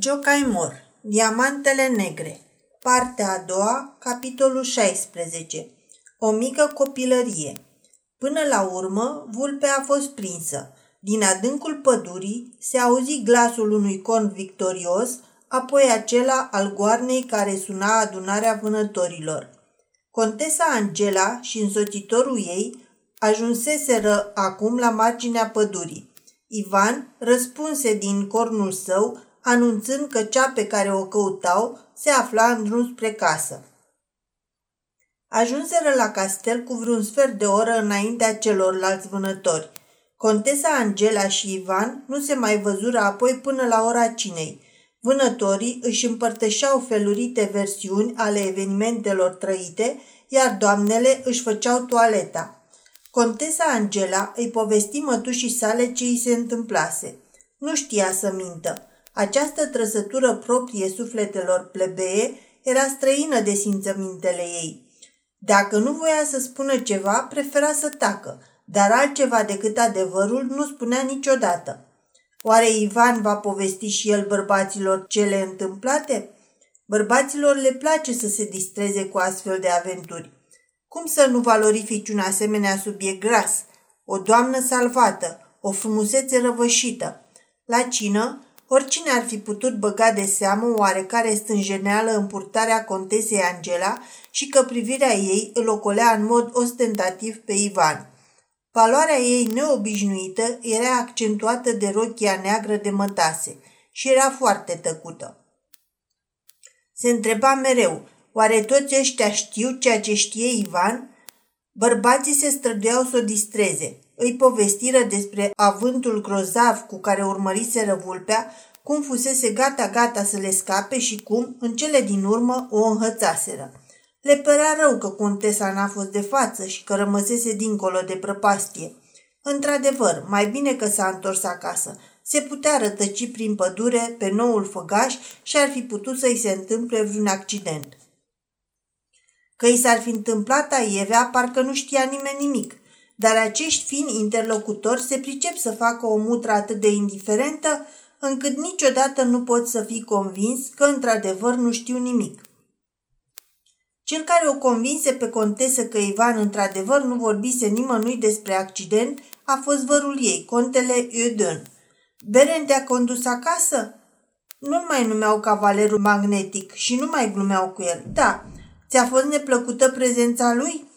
Jocaimor, Diamantele negre Partea a doua, capitolul 16 O mică copilărie Până la urmă, vulpea a fost prinsă. Din adâncul pădurii se auzi glasul unui con victorios, apoi acela al goarnei care suna adunarea vânătorilor. Contesa Angela și însoțitorul ei ajunseseră acum la marginea pădurii. Ivan răspunse din cornul său, anunțând că cea pe care o căutau se afla în drum spre casă. Ajunseră la castel cu vreun sfert de oră înaintea celorlalți vânători. Contesa Angela și Ivan nu se mai văzură apoi până la ora cinei. Vânătorii își împărtășeau felurite versiuni ale evenimentelor trăite, iar doamnele își făceau toaleta. Contesa Angela îi povesti mătușii sale ce îi se întâmplase. Nu știa să mintă. Această trăsătură proprie sufletelor plebee era străină de simțămintele ei. Dacă nu voia să spună ceva, prefera să tacă, dar altceva decât adevărul nu spunea niciodată. Oare Ivan va povesti și el bărbaților cele întâmplate? Bărbaților le place să se distreze cu astfel de aventuri. Cum să nu valorifici un asemenea subiect gras? O doamnă salvată, o frumusețe răvășită. La cină, Oricine ar fi putut băga de seamă oarecare stânjeneală în purtarea contesei Angela și că privirea ei îl ocolea în mod ostentativ pe Ivan. Valoarea ei neobișnuită era accentuată de rochia neagră de mătase și era foarte tăcută. Se întreba mereu, oare toți ăștia știu ceea ce știe Ivan? Bărbații se străduiau să o distreze. Îi povestiră despre avântul grozav cu care urmăriseră vulpea, cum fusese gata-gata să le scape și cum, în cele din urmă, o înhățaseră. Le părea rău că contesa n-a fost de față și că rămăsese dincolo de prăpastie. Într-adevăr, mai bine că s-a întors acasă. Se putea rătăci prin pădure pe noul făgaș și ar fi putut să-i se întâmple vreun accident. Că i s-ar fi întâmplat aievea, parcă nu știa nimeni nimic – dar acești fini interlocutori se pricep să facă o mutră atât de indiferentă încât niciodată nu pot să fii convins că într-adevăr nu știu nimic. Cel care o convinse pe contesă că Ivan într-adevăr nu vorbise nimănui despre accident a fost vărul ei, contele Eudon. Beren te-a condus acasă? Nu-l mai numeau cavalerul magnetic și nu mai glumeau cu el. Da, ți-a fost neplăcută prezența lui?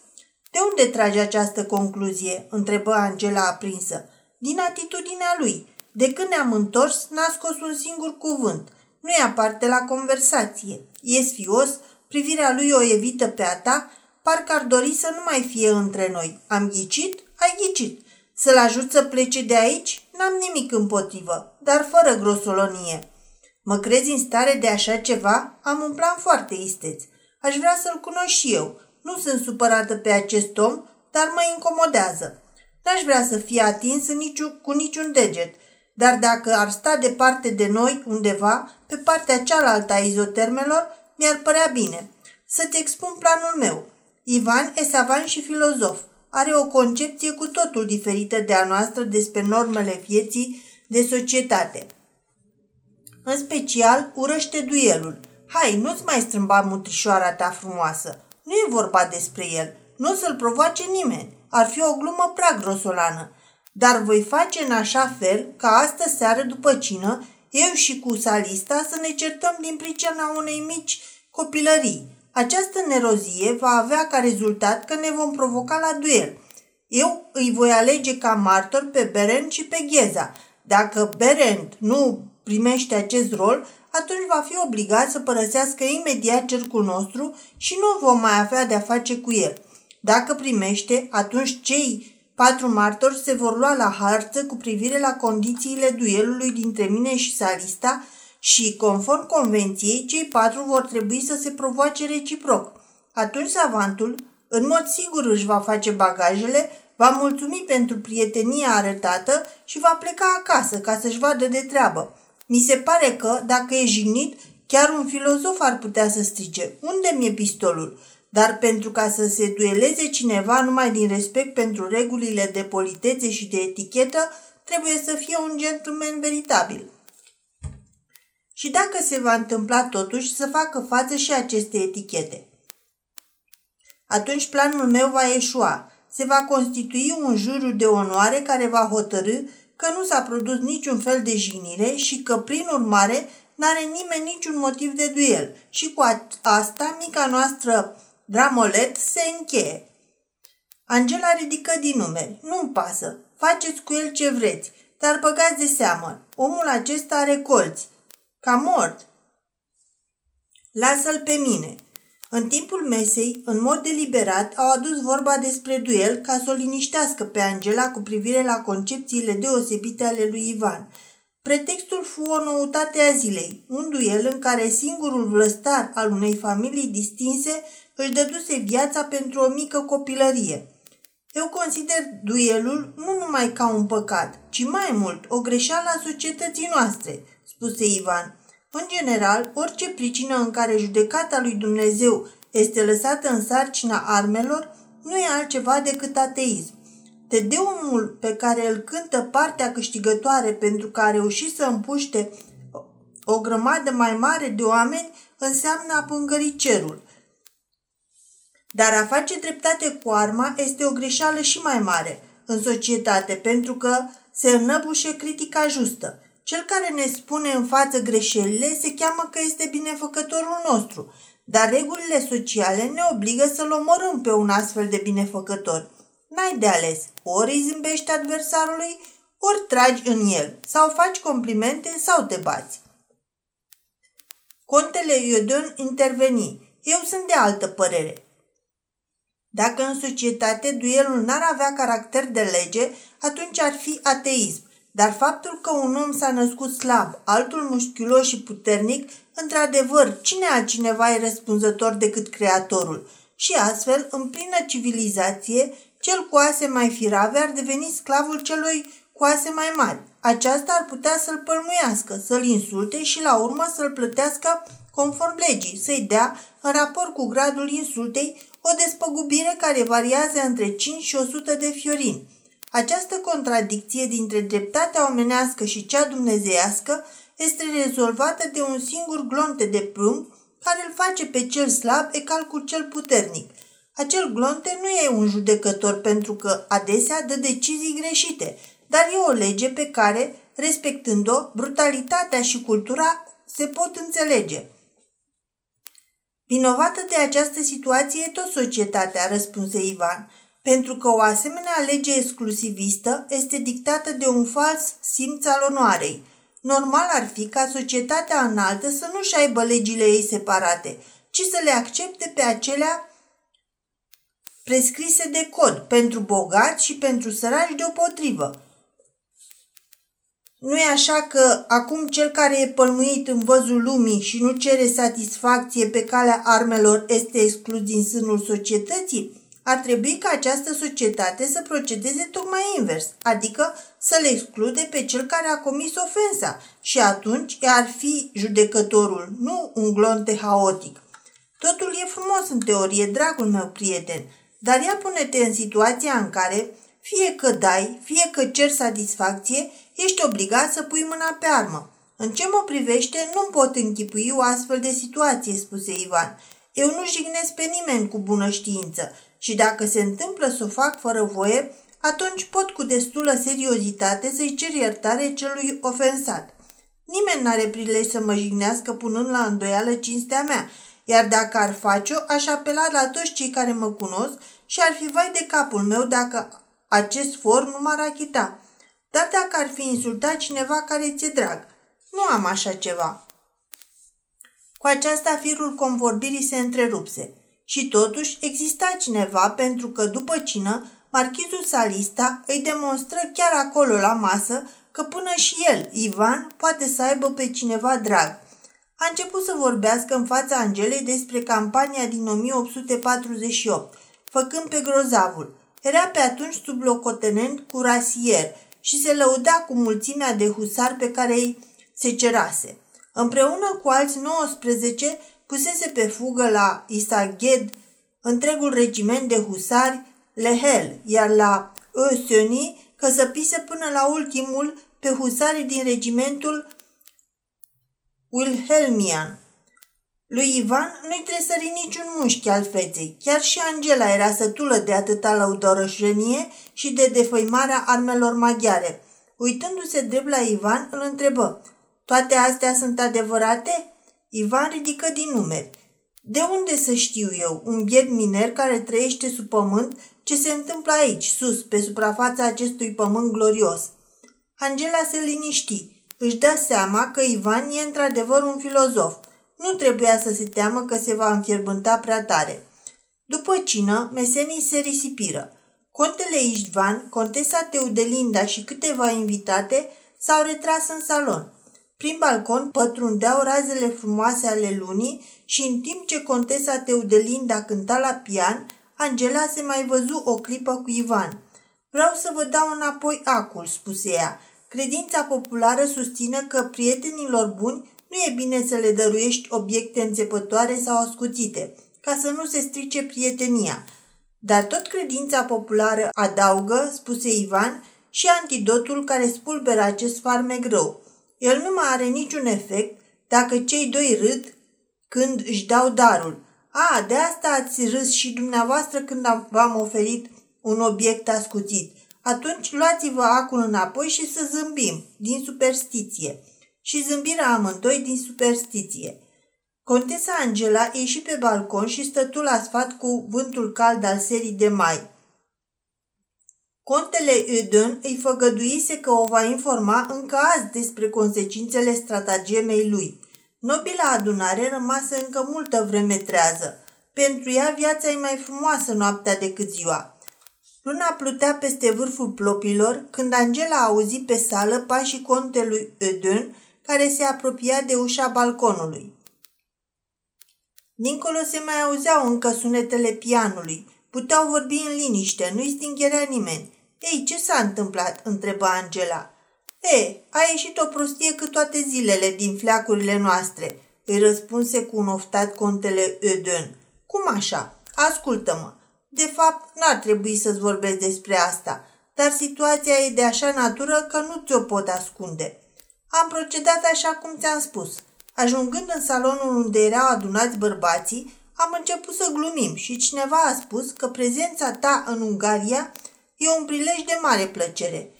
De unde trage această concluzie?" întrebă Angela aprinsă. Din atitudinea lui. De când ne-am întors, n-a scos un singur cuvânt. Nu ia parte la conversație. E sfios, privirea lui o evită pe a ta, parcă ar dori să nu mai fie între noi. Am ghicit? Ai ghicit. Să-l ajut să plece de aici? N-am nimic împotrivă, dar fără grosolonie. Mă crezi în stare de așa ceva? Am un plan foarte isteț. Aș vrea să-l cunosc și eu. Nu sunt supărată pe acest om, dar mă incomodează. N-aș vrea să fie atins niciun, cu niciun deget, dar dacă ar sta departe de noi, undeva, pe partea cealaltă a izotermelor, mi-ar părea bine. Să-ți expun planul meu. Ivan e savan și filozof. Are o concepție cu totul diferită de a noastră despre normele vieții de societate. În special, urăște duelul. Hai, nu-ți mai strâmba mutrișoara ta frumoasă. Nu e vorba despre el. Nu o să-l provoace nimeni. Ar fi o glumă prea grosolană. Dar voi face în așa fel ca astă seară după cină, eu și cu Salista să ne certăm din pricina unei mici copilării. Această nerozie va avea ca rezultat că ne vom provoca la duel. Eu îi voi alege ca martor pe Berend și pe Gheza. Dacă Berend nu primește acest rol, atunci va fi obligat să părăsească imediat cercul nostru și nu vom mai avea de-a face cu el. Dacă primește, atunci cei patru martori se vor lua la harță cu privire la condițiile duelului dintre mine și Salista și, conform convenției, cei patru vor trebui să se provoace reciproc. Atunci savantul, în mod sigur își va face bagajele, va mulțumi pentru prietenia arătată și va pleca acasă ca să-și vadă de treabă. Mi se pare că, dacă e jignit, chiar un filozof ar putea să strige, unde mi-e pistolul? Dar pentru ca să se dueleze cineva numai din respect pentru regulile de politețe și de etichetă, trebuie să fie un gentleman veritabil. și dacă se va întâmpla totuși să facă față și aceste etichete. Atunci planul meu va eșua. Se va constitui un juriu de onoare care va hotărâ că nu s-a produs niciun fel de jignire și că, prin urmare, n-are nimeni niciun motiv de duel. Și cu asta, mica noastră dramolet se încheie. Angela ridică din numeri. Nu-mi pasă. Faceți cu el ce vreți. Dar băgați de seamă. Omul acesta are colți. Ca mort. Lasă-l pe mine. În timpul mesei, în mod deliberat, au adus vorba despre duel ca să o liniștească pe Angela cu privire la concepțiile deosebite ale lui Ivan. Pretextul fu o noutate a zilei, un duel în care singurul vlăstar al unei familii distinse își dăduse viața pentru o mică copilărie. Eu consider duelul nu numai ca un păcat, ci mai mult o greșeală a societății noastre, spuse Ivan. În general, orice pricină în care judecata lui Dumnezeu este lăsată în sarcina armelor nu e altceva decât ateism. Tedeumul pe care îl cântă partea câștigătoare pentru că a reușit să împuște o grămadă mai mare de oameni înseamnă a pângări cerul. Dar a face dreptate cu arma este o greșeală și mai mare în societate pentru că se înăbușe critica justă. Cel care ne spune în față greșelile se cheamă că este binefăcătorul nostru, dar regulile sociale ne obligă să-l omorâm pe un astfel de binefăcător. N-ai de ales, ori îi zâmbești adversarului, ori tragi în el, sau faci complimente sau te bați. Contele Iodon interveni. Eu sunt de altă părere. Dacă în societate duelul n-ar avea caracter de lege, atunci ar fi ateism. Dar faptul că un om s-a născut slab, altul musculos și puternic, într-adevăr, cine altcineva e răspunzător decât Creatorul? Și astfel, în plină civilizație, cel cu ase mai firave ar deveni sclavul celui cu ase mai mari. Aceasta ar putea să-l pălmuiască, să-l insulte și la urmă să-l plătească conform legii, să-i dea, în raport cu gradul insultei, o despăgubire care variază între 5 și 100 de fiorini. Această contradicție dintre dreptatea omenească și cea dumnezeiască este rezolvată de un singur glonte de plumb care îl face pe cel slab egal cu cel puternic. Acel glonte nu e un judecător pentru că adesea dă decizii greșite, dar e o lege pe care, respectând-o, brutalitatea și cultura se pot înțelege. Vinovată de această situație e tot societatea, răspunse Ivan, pentru că o asemenea lege exclusivistă este dictată de un fals simț al onoarei. Normal ar fi ca societatea înaltă să nu-și aibă legile ei separate, ci să le accepte pe acelea prescrise de cod pentru bogați și pentru săraci deopotrivă. Nu e așa că acum cel care e pălmuit în văzul lumii și nu cere satisfacție pe calea armelor este exclus din sânul societății? Ar trebui ca această societate să procedeze tocmai invers, adică să le exclude pe cel care a comis ofensa și atunci ar fi judecătorul, nu un glonte haotic. Totul e frumos în teorie, dragul meu prieten, dar ia pune-te în situația în care, fie că dai, fie că cer satisfacție, ești obligat să pui mâna pe armă. În ce mă privește, nu pot închipui o astfel de situație, spuse Ivan. Eu nu jignesc pe nimeni cu bună știință și dacă se întâmplă să o fac fără voie, atunci pot cu destulă seriozitate să-i cer iertare celui ofensat. Nimeni n-are prilej să mă jignească punând la îndoială cinstea mea, iar dacă ar face-o, aș apela la toți cei care mă cunosc și ar fi vai de capul meu dacă acest for nu m-ar achita. Dar dacă ar fi insultat cineva care ți-e drag, nu am așa ceva. Cu aceasta firul convorbirii se întrerupse. Și totuși exista cineva pentru că după cină, marchizul Salista îi demonstră chiar acolo la masă că până și el, Ivan, poate să aibă pe cineva drag. A început să vorbească în fața Angelei despre campania din 1848, făcând pe grozavul. Era pe atunci sublocotenent cu rasier și se lăuda cu mulțimea de husari pe care îi se cerase. Împreună cu alți 19 pusese pe fugă la Isaghed întregul regiment de husari Lehel, iar la Ösioni căsăpise până la ultimul pe husarii din regimentul Wilhelmian. Lui Ivan nu-i tresări niciun mușchi al feței. Chiar și Angela era sătulă de atâta lăudorășenie și de defăimarea armelor maghiare. Uitându-se drept la Ivan, îl întrebă. Toate astea sunt adevărate? Ivan ridică din numeri. De unde să știu eu, un biet miner care trăiește sub pământ, ce se întâmplă aici, sus, pe suprafața acestui pământ glorios? Angela se liniști. Își dă seama că Ivan e într-adevăr un filozof. Nu trebuia să se teamă că se va înfierbânta prea tare. După cină, mesenii se risipiră. Contele Ișvan, contesa Teudelinda și câteva invitate s-au retras în salon. Prin balcon pătrundeau razele frumoase ale lunii și în timp ce contesa Teudelinda cânta la pian, Angela se mai văzu o clipă cu Ivan. Vreau să vă dau înapoi acul, spuse ea. Credința populară susține că prietenilor buni nu e bine să le dăruiești obiecte înțepătoare sau ascuțite, ca să nu se strice prietenia. Dar tot credința populară adaugă, spuse Ivan, și antidotul care spulberă acest farmec rău. El nu mai are niciun efect dacă cei doi râd când își dau darul. A, de asta ați râs și dumneavoastră când v-am oferit un obiect ascuțit. Atunci luați-vă acul înapoi și să zâmbim, din superstiție. Și zâmbirea amândoi din superstiție. Contesa Angela ieși pe balcon și stătu la sfat cu vântul cald al serii de mai. Contele Uden îi făgăduise că o va informa încă azi despre consecințele stratagemei lui. Nobila adunare rămase încă multă vreme trează. Pentru ea viața e mai frumoasă noaptea decât ziua. Luna plutea peste vârful plopilor când Angela auzi pe sală pașii contelui Eden care se apropia de ușa balconului. Dincolo se mai auzeau încă sunetele pianului. Puteau vorbi în liniște, nu-i stingherea nimeni. Ei, ce s-a întâmplat?" întreba Angela. E, a ieșit o prostie cât toate zilele din fleacurile noastre, îi răspunse cu un oftat contele Eden. Cum așa? Ascultă-mă. De fapt, n-ar trebui să-ți vorbesc despre asta, dar situația e de așa natură că nu ți-o pot ascunde. Am procedat așa cum ți-am spus. Ajungând în salonul unde erau adunați bărbații, am început să glumim și cineva a spus că prezența ta în Ungaria E un prilej de mare plăcere.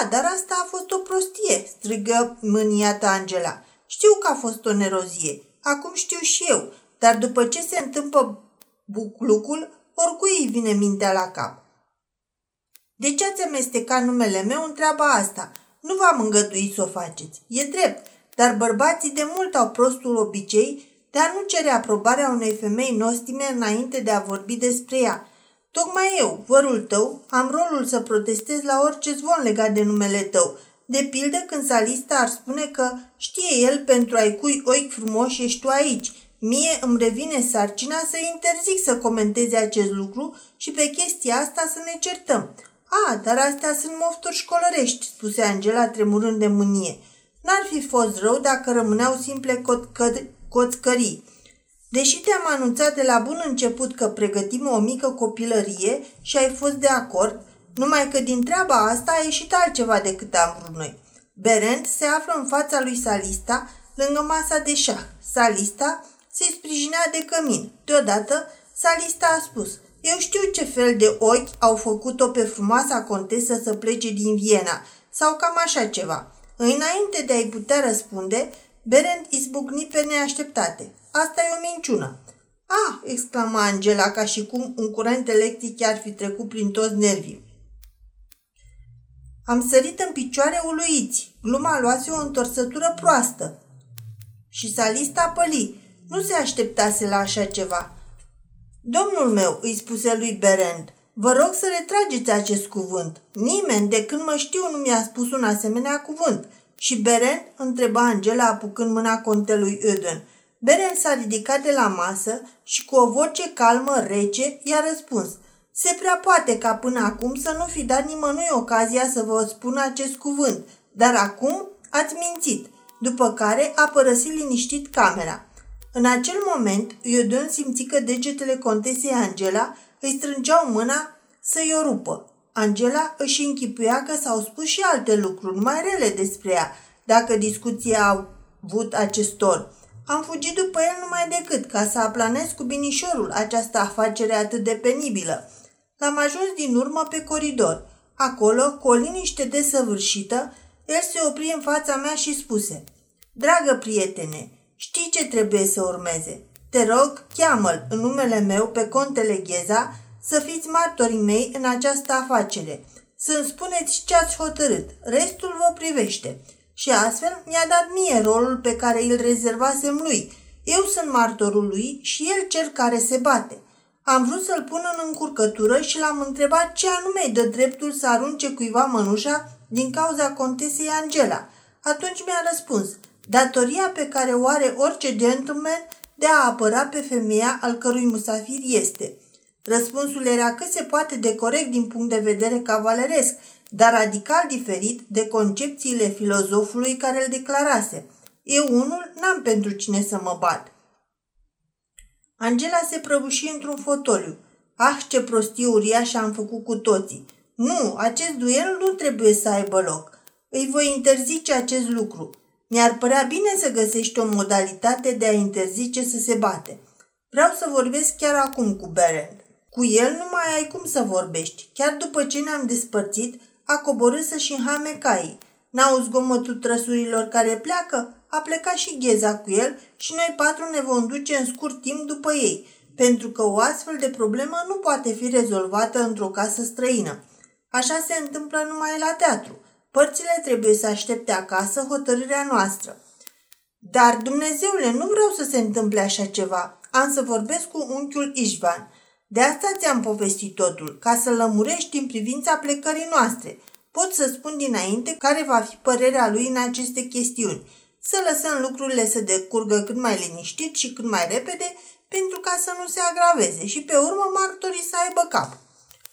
A, dar asta a fost o prostie, strigă mâniată Angela. Știu că a fost o nerozie. Acum știu și eu, dar după ce se întâmplă buclucul, oricui îi vine mintea la cap. De ce ați amestecat numele meu în treaba asta? Nu v-am îngăduit să o faceți. E drept, dar bărbații de mult au prostul obicei de a nu cere aprobarea unei femei nostime înainte de a vorbi despre ea. Tocmai eu, vărul tău, am rolul să protestez la orice zvon legat de numele tău. De pildă când salista ar spune că știe el pentru a-i cui ochi frumoși ești tu aici. Mie îmi revine sarcina să interzic să comenteze acest lucru și pe chestia asta să ne certăm. A, dar astea sunt mofturi școlărești, spuse Angela tremurând de mânie. N-ar fi fost rău dacă rămâneau simple coțcării. Deși te-am anunțat de la bun început că pregătim o mică copilărie și ai fost de acord, numai că din treaba asta a ieșit altceva decât am vrut noi. Berend se află în fața lui Salista, lângă masa de șah. Salista se sprijinea de cămin. Deodată, Salista a spus, eu știu ce fel de ochi au făcut-o pe frumoasa contesă să plece din Viena, sau cam așa ceva. Înainte de a-i putea răspunde, Berend izbucni pe neașteptate. Asta e o minciună. Ah, exclama Angela ca și cum un curent electric ar fi trecut prin toți nervii. Am sărit în picioare uluiți. Gluma luase o întorsătură proastă. Și salista păli. Nu se așteptase la așa ceva. Domnul meu, îi spuse lui Berend, vă rog să retrageți acest cuvânt. Nimeni de când mă știu nu mi-a spus un asemenea cuvânt. Și Berend întreba Angela apucând mâna contelui Eden – Beren s-a ridicat de la masă și cu o voce calmă, rece, i-a răspuns. Se prea poate ca până acum să nu fi dat nimănui ocazia să vă spun acest cuvânt, dar acum ați mințit, după care a părăsit liniștit camera. În acel moment, Iodon simți că degetele contesei Angela îi strângeau mâna să-i o rupă. Angela își închipuia că s-au spus și alte lucruri mai rele despre ea, dacă discuția avut acest or. Am fugit după el numai decât ca să aplanez cu binișorul această afacere atât de penibilă. L-am ajuns din urmă pe coridor. Acolo, cu o liniște desăvârșită, el se opri în fața mea și spuse Dragă prietene, știi ce trebuie să urmeze? Te rog, cheamă-l în numele meu pe contele Gheza să fiți martorii mei în această afacere. Să-mi spuneți ce ați hotărât. Restul vă privește. Și astfel mi-a dat mie rolul pe care îl rezervasem lui. Eu sunt martorul lui și el cel care se bate. Am vrut să-l pun în încurcătură și l-am întrebat ce anume îi dă dreptul să arunce cuiva mănușa din cauza contesei Angela. Atunci mi-a răspuns, datoria pe care o are orice gentleman de a apăra pe femeia al cărui musafir este. Răspunsul era cât se poate de corect din punct de vedere cavaleresc, dar radical diferit de concepțiile filozofului care îl declarase. Eu unul n-am pentru cine să mă bat. Angela se prăbuși într-un fotoliu. Ah, ce prostie uriașă am făcut cu toții! Nu, acest duel nu trebuie să aibă loc. Îi voi interzice acest lucru. Mi-ar părea bine să găsești o modalitate de a interzice să se bate. Vreau să vorbesc chiar acum cu Berend. Cu el nu mai ai cum să vorbești. Chiar după ce ne-am despărțit, a coborât să-și înhame caii. N-au zgomotul trăsurilor care pleacă? A plecat și gheza cu el și noi patru ne vom duce în scurt timp după ei, pentru că o astfel de problemă nu poate fi rezolvată într-o casă străină. Așa se întâmplă numai la teatru. Părțile trebuie să aștepte acasă hotărârea noastră. Dar, Dumnezeule, nu vreau să se întâmple așa ceva. Am să vorbesc cu unchiul Ișvan. De asta ți-am povestit totul, ca să lămurești în privința plecării noastre. Pot să spun dinainte care va fi părerea lui în aceste chestiuni. Să lăsăm lucrurile să decurgă cât mai liniștit și cât mai repede, pentru ca să nu se agraveze și pe urmă martorii să aibă cap.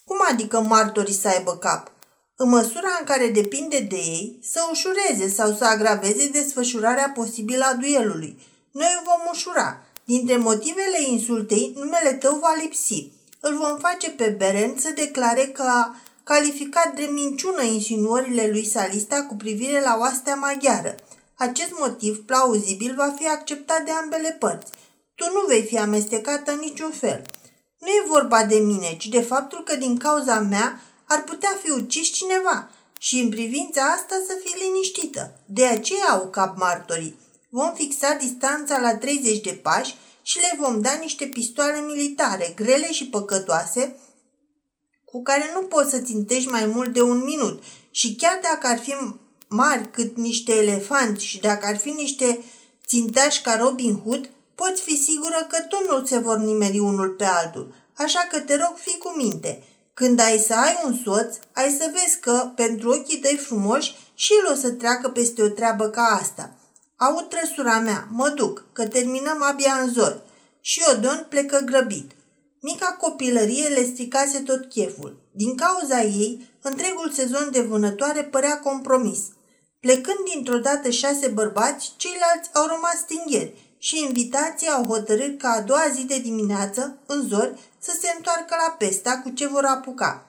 Cum adică martorii să aibă cap? În măsura în care depinde de ei, să ușureze sau să agraveze desfășurarea posibilă a duelului. Noi o vom ușura, Dintre motivele insultei, numele tău va lipsi. Îl vom face pe Berend să declare că a calificat de minciună insinuările lui Salista cu privire la oastea maghiară. Acest motiv plauzibil va fi acceptat de ambele părți. Tu nu vei fi amestecată în niciun fel. Nu e vorba de mine, ci de faptul că din cauza mea ar putea fi ucis cineva și în privința asta să fii liniștită. De aceea au cap martorii vom fixa distanța la 30 de pași și le vom da niște pistoale militare, grele și păcătoase, cu care nu poți să țintești mai mult de un minut. Și chiar dacă ar fi mari cât niște elefanți și dacă ar fi niște țintași ca Robin Hood, poți fi sigură că tot nu se vor nimeri unul pe altul. Așa că te rog, fii cu minte. Când ai să ai un soț, ai să vezi că, pentru ochii tăi frumoși, și el o să treacă peste o treabă ca asta. Aud trăsura mea, mă duc, că terminăm abia în zori. Și Odon plecă grăbit. Mica copilărie le stricase tot cheful. Din cauza ei, întregul sezon de vânătoare părea compromis. Plecând dintr-o dată șase bărbați, ceilalți au rămas stingheri și invitații au hotărât ca a doua zi de dimineață, în zori, să se întoarcă la Pesta cu ce vor apuca.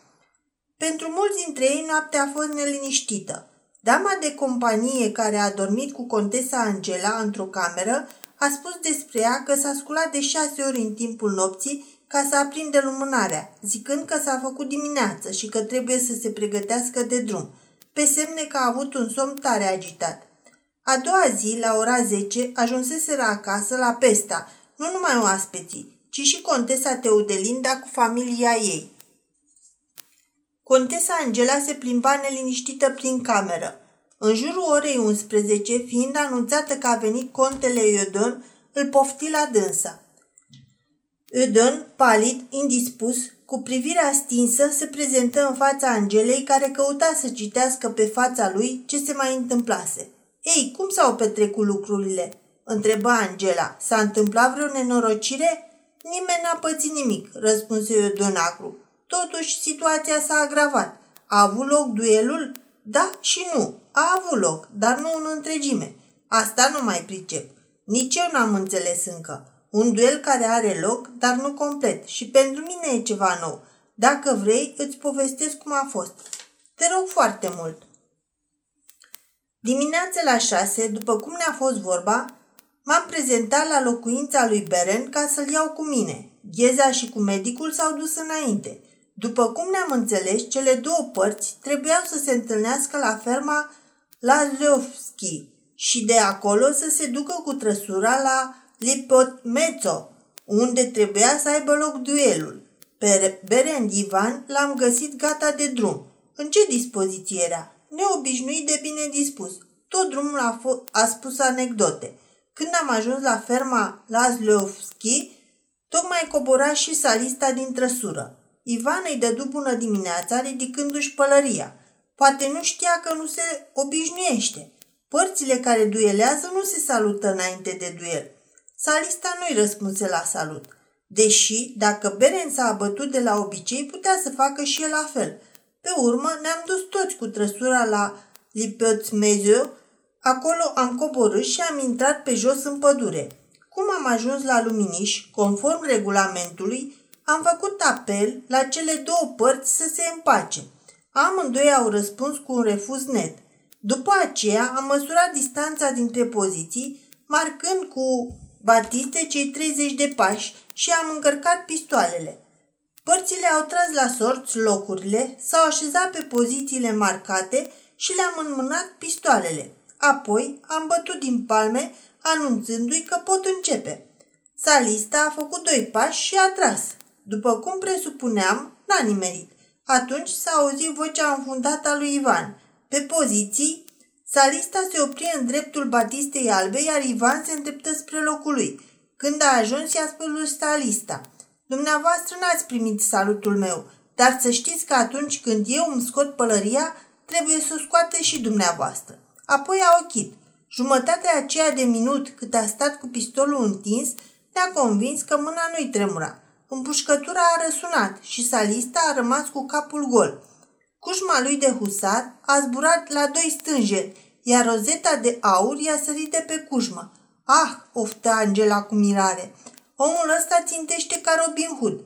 Pentru mulți dintre ei noaptea a fost neliniștită. Dama de companie care a dormit cu contesa Angela într-o cameră a spus despre ea că s-a sculat de șase ori în timpul nopții ca să aprinde lumânarea, zicând că s-a făcut dimineață și că trebuie să se pregătească de drum, pe semne că a avut un somn tare agitat. A doua zi, la ora 10, ajunseseră acasă la Pesta, nu numai oaspeții, ci și contesa Teudelinda cu familia ei. Contesa Angela se plimba neliniștită prin cameră. În jurul orei 11, fiind anunțată că a venit contele Iodon, îl pofti la dânsa. Iodon, palid, indispus, cu privirea stinsă, se prezentă în fața Angelei, care căuta să citească pe fața lui ce se mai întâmplase. Ei, cum s-au petrecut lucrurile?" întrebă Angela. S-a întâmplat vreo nenorocire?" Nimeni n-a pățit nimic," răspunse Iodon acru. Totuși, situația s-a agravat. A avut loc duelul? Da și nu. A avut loc, dar nu în întregime. Asta nu mai pricep. Nici eu n-am înțeles încă. Un duel care are loc, dar nu complet. Și pentru mine e ceva nou. Dacă vrei, îți povestesc cum a fost. Te rog foarte mult. Dimineața la șase, după cum ne-a fost vorba, m-am prezentat la locuința lui Beren ca să-l iau cu mine. Gheza și cu medicul s-au dus înainte. După cum ne-am înțeles, cele două părți trebuiau să se întâlnească la ferma Lazlovski și de acolo să se ducă cu trăsura la Lipotmețo, unde trebuia să aibă loc duelul. Pe Berend Ivan l-am găsit gata de drum. În ce dispoziție era? Neobișnuit de bine dispus. Tot drumul a, f- a spus anecdote. Când am ajuns la ferma Lazlovski, tocmai cobora și salista din trăsură. Ivan îi dădu bună dimineața, ridicându-și pălăria. Poate nu știa că nu se obișnuiește. Părțile care duelează nu se salută înainte de duel. Salista nu-i răspunse la salut. Deși, dacă Beren s-a abătut de la obicei, putea să facă și el la fel. Pe urmă, ne-am dus toți cu trăsura la Lipețmezeu, acolo am coborât și am intrat pe jos în pădure. Cum am ajuns la Luminiș, conform regulamentului, am făcut apel la cele două părți să se împace. Amândoi au răspuns cu un refuz net. După aceea am măsurat distanța dintre poziții, marcând cu batiste cei 30 de pași și am încărcat pistoalele. Părțile au tras la sorți locurile, s-au așezat pe pozițiile marcate și le-am înmânat pistoalele. Apoi am bătut din palme, anunțându-i că pot începe. Salista a făcut doi pași și a tras. După cum presupuneam, n-a nimerit. Atunci s-a auzit vocea înfundată a lui Ivan. Pe poziții, Salista se opri în dreptul batistei albe, iar Ivan se îndreptă spre locul lui. Când a ajuns, i-a spus lui Salista, Dumneavoastră n-ați primit salutul meu, dar să știți că atunci când eu îmi scot pălăria, trebuie să o scoate și dumneavoastră. Apoi a ochit. Jumătatea aceea de minut cât a stat cu pistolul întins, ne-a convins că mâna nu-i tremura. Împușcătura a răsunat și salista a rămas cu capul gol. Cușma lui de husar a zburat la doi stângeri, iar rozeta de aur i-a sărit de pe cușmă. Ah, oftă Angela cu mirare. Omul ăsta țintește ca Robin Hood.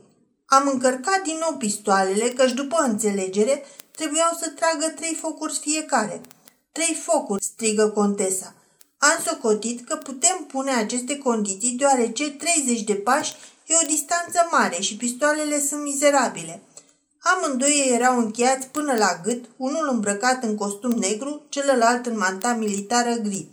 Am încărcat din nou pistoalele, căci după înțelegere trebuiau să tragă trei focuri fiecare. Trei focuri, strigă contesa. Am socotit că putem pune aceste condiții deoarece 30 de pași e o distanță mare și pistoalele sunt mizerabile. Amândoi erau încheiați până la gât, unul îmbrăcat în costum negru, celălalt în manta militară gri.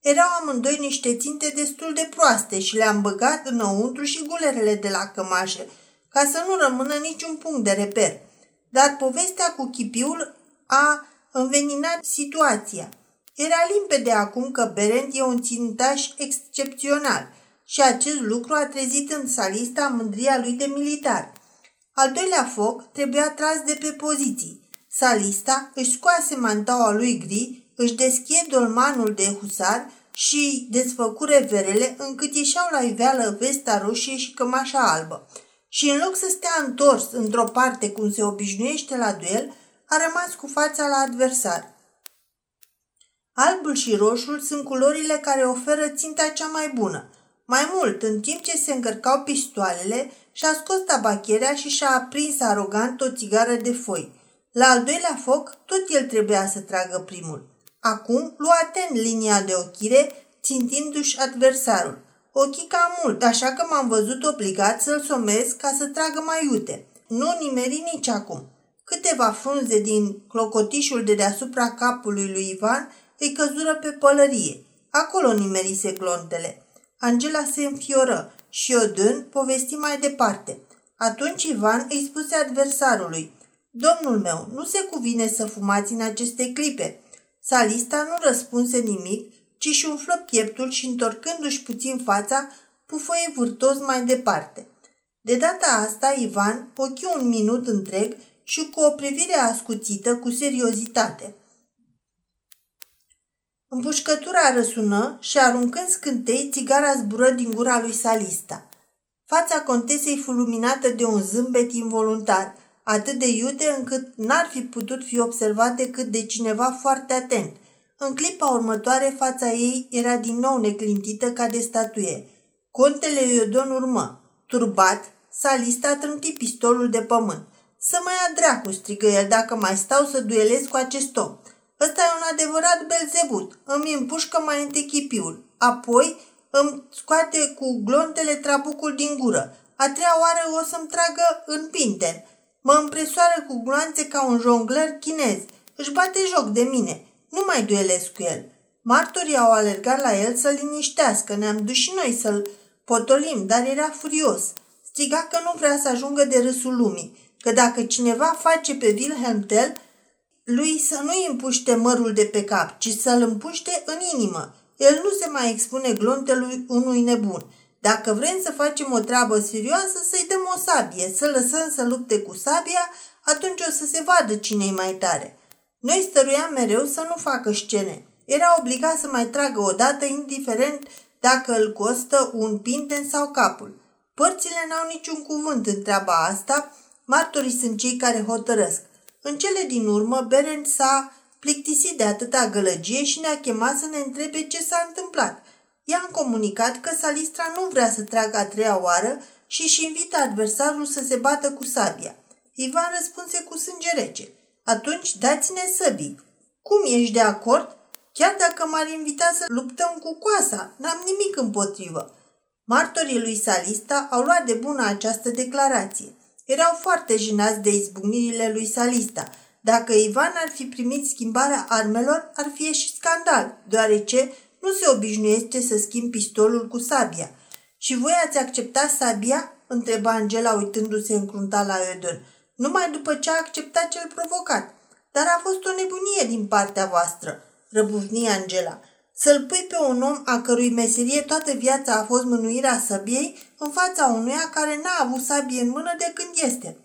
Erau amândoi niște ținte destul de proaste și le-am băgat înăuntru și gulerele de la cămașă, ca să nu rămână niciun punct de reper. Dar povestea cu chipiul a înveninat situația. Era limpede acum că Berend e un țintaș excepțional și acest lucru a trezit în salista mândria lui de militar. Al doilea foc trebuia tras de pe poziții. Salista își scoase mantaua lui gri, își deschie dolmanul de husar și desfăcure verele încât ieșeau la iveală vesta roșie și cămașa albă. Și în loc să stea întors într-o parte cum se obișnuiește la duel, a rămas cu fața la adversar. Albul și roșul sunt culorile care oferă ținta cea mai bună. Mai mult, în timp ce se încărcau pistoalele, și-a scos tabacherea și și-a aprins arogant o țigară de foi. La al doilea foc, tot el trebuia să tragă primul. Acum lua atent linia de ochire, țintindu-și adversarul. Ochii cam mult, așa că m-am văzut obligat să-l somez ca să tragă mai iute. Nu nimeri nici acum. Câteva frunze din clocotișul de deasupra capului lui Ivan îi căzură pe pălărie. Acolo nimerise glontele. Angela se înfioră și Odân povesti mai departe. Atunci Ivan îi spuse adversarului, Domnul meu, nu se cuvine să fumați în aceste clipe. Salista nu răspunse nimic, ci și umflă pieptul și, întorcându-și puțin fața, pufăie vârtos mai departe. De data asta, Ivan ochi un minut întreg și cu o privire ascuțită, cu seriozitate. Împușcătura răsună și aruncând scântei, țigara zbură din gura lui Salista. Fața contesei fu luminată de un zâmbet involuntar, atât de iute încât n-ar fi putut fi observat decât de cineva foarte atent. În clipa următoare, fața ei era din nou neclintită ca de statuie. Contele Iodon urmă. Turbat, Salista trânti pistolul de pământ. Să mă ia dracu, strigă el, dacă mai stau să duelez cu acest om. Ăsta e un adevărat belzebut. Îmi împușcă mai întâi chipiul. Apoi îmi scoate cu glontele trabucul din gură. A treia oară o să-mi tragă în pinten. Mă împresoară cu gloanțe ca un jongler chinez. Își bate joc de mine. Nu mai duelesc cu el. Martorii au alergat la el să-l liniștească. Ne-am dus și noi să-l potolim, dar era furios. Striga că nu vrea să ajungă de râsul lumii, că dacă cineva face pe Wilhelm Tell, lui să nu-i împuște mărul de pe cap, ci să-l împuște în inimă. El nu se mai expune glontelui unui nebun. Dacă vrem să facem o treabă serioasă, să-i dăm o sabie, să lăsăm să lupte cu sabia, atunci o să se vadă cine-i mai tare. Noi stăruiam mereu să nu facă scene. Era obligat să mai tragă o dată, indiferent dacă îl costă un pinten sau capul. Părțile n-au niciun cuvânt în treaba asta, martorii sunt cei care hotărăsc. În cele din urmă, Berend s-a plictisit de atâta gălăgie și ne-a chemat să ne întrebe ce s-a întâmplat. I-am comunicat că Salistra nu vrea să tragă a treia oară și își invită adversarul să se bată cu sabia. Ivan răspunse cu sânge rece. Atunci dați-ne săbii. Cum ești de acord? Chiar dacă m-ar invita să luptăm cu coasa, n-am nimic împotrivă. Martorii lui Salista au luat de bună această declarație. Erau foarte jinați de izbucnirile lui Salista. Dacă Ivan ar fi primit schimbarea armelor, ar fi ieșit scandal, deoarece nu se obișnuiește să schimb pistolul cu sabia. Și voi ați accepta sabia? întreba Angela uitându-se încruntat la Eudon. Numai după ce a acceptat cel provocat. Dar a fost o nebunie din partea voastră, răbufni Angela. Să-l pui pe un om a cărui meserie toată viața a fost mânuirea săbiei în fața unuia care n-a avut sabie în mână de când este.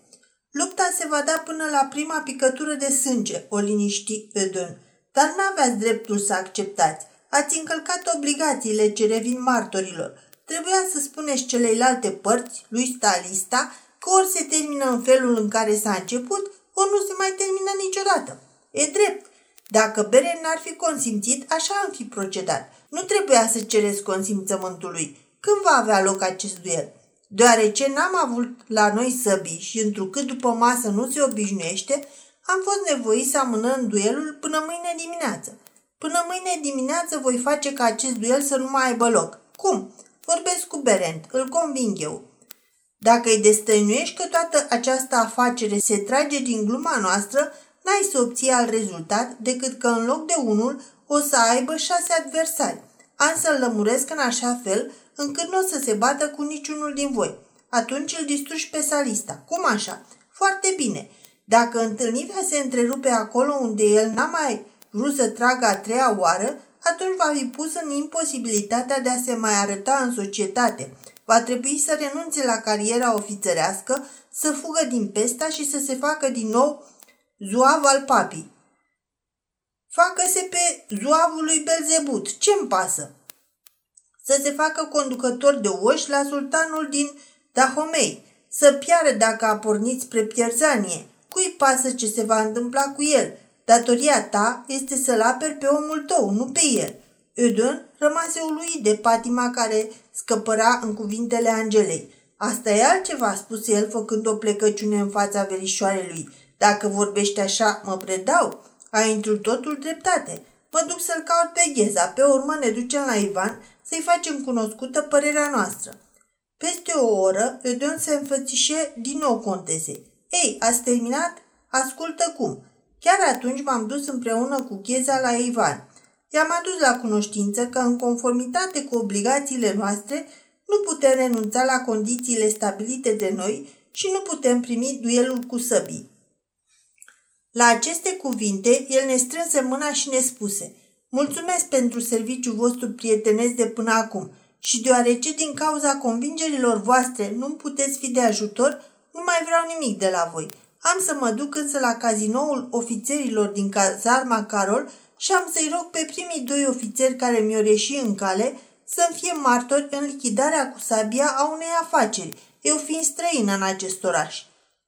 Lupta se va da până la prima picătură de sânge, o liniști Edun. Dar n-aveați dreptul să acceptați. Ați încălcat obligațiile ce revin martorilor. Trebuia să spuneți celeilalte părți, lui Stalista, că ori se termină în felul în care s-a început, ori nu se mai termină niciodată. E drept, dacă Beren n-ar fi consimțit, așa am fi procedat. Nu trebuia să cereți consimțământul lui. Când va avea loc acest duel? Deoarece n-am avut la noi săbii și întrucât după masă nu se obișnuiește, am fost nevoit să amânăm duelul până mâine dimineață. Până mâine dimineață voi face ca acest duel să nu mai aibă loc. Cum? Vorbesc cu Berend, îl conving eu. Dacă îi destăinuiești că toată această afacere se trage din gluma noastră, n-ai să obții alt rezultat decât că în loc de unul o să aibă șase adversari. Am să-l lămuresc în așa fel încât nu o să se bată cu niciunul din voi. Atunci îl distrugi pe salista. Cum așa? Foarte bine. Dacă întâlnirea se întrerupe acolo unde el n-a mai vrut să tragă a treia oară, atunci va fi pus în imposibilitatea de a se mai arăta în societate. Va trebui să renunțe la cariera ofițerească, să fugă din pesta și să se facă din nou zuav al papii. Facă-se pe zuavul lui Belzebut, ce-mi pasă? Să se facă conducător de oși la sultanul din Dahomei, să piară dacă a pornit spre pierzanie. Cui pasă ce se va întâmpla cu el? Datoria ta este să-l aperi pe omul tău, nu pe el. Eudon rămase uluit de patima care scăpăra în cuvintele Angelei. Asta e altceva, spuse el făcând o plecăciune în fața verișoarelui. Dacă vorbești așa, mă predau. Ai întru totul dreptate. Mă duc să-l caut pe Gheza, pe urmă ne ducem la Ivan să-i facem cunoscută părerea noastră. Peste o oră, Edon se înfățișe din nou contezei. Ei, ați terminat? Ascultă cum. Chiar atunci m-am dus împreună cu Gheza la Ivan. I-am adus la cunoștință că, în conformitate cu obligațiile noastre, nu putem renunța la condițiile stabilite de noi și nu putem primi duelul cu săbii. La aceste cuvinte, el ne strânse mâna și ne spuse Mulțumesc pentru serviciul vostru prietenesc de până acum și deoarece din cauza convingerilor voastre nu puteți fi de ajutor, nu mai vreau nimic de la voi. Am să mă duc însă la cazinoul ofițerilor din cazarma Carol și am să-i rog pe primii doi ofițeri care mi-au reși în cale să-mi fie martori în lichidarea cu sabia a unei afaceri, eu fiind străină în acest oraș.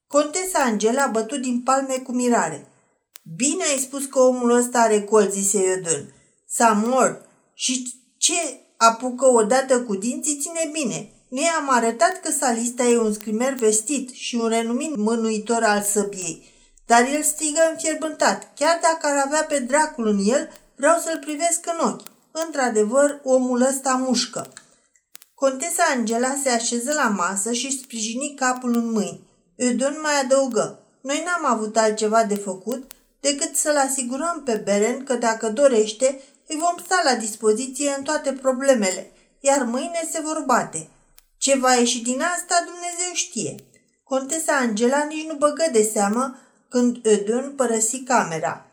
Contesa Angela a bătut din palme cu mirare. Bine ai spus că omul ăsta are col, zise Iodân. S-a mort și ce apucă odată cu dinții ține bine. Ne am arătat că Salista e un scrimer vestit și un renumit mânuitor al săbiei. Dar el strigă înfierbântat. Chiar dacă ar avea pe dracul în el, vreau să-l privesc în ochi. Într-adevăr, omul ăsta mușcă. Contesa Angela se așeză la masă și sprijini capul în mâini. Eudon mai adăugă. Noi n-am avut altceva de făcut decât să-l asigurăm pe Beren că dacă dorește, îi vom sta la dispoziție în toate problemele, iar mâine se vor bate. Ce va ieși din asta, Dumnezeu știe. Contesa Angela nici nu băgă de seamă când Eudon părăsi camera.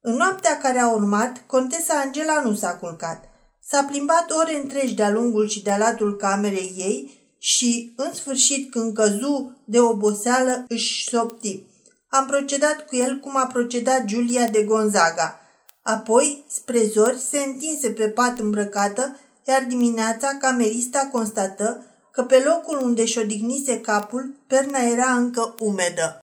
În noaptea care a urmat, contesa Angela nu s-a culcat. S-a plimbat ore întregi de-a lungul și de-a latul camerei ei și, în sfârșit, când căzu de oboseală, își sopti. Am procedat cu el cum a procedat Giulia de Gonzaga. Apoi, spre zori, se întinse pe pat îmbrăcată, iar dimineața camerista constată că pe locul unde și-o dignise capul, perna era încă umedă.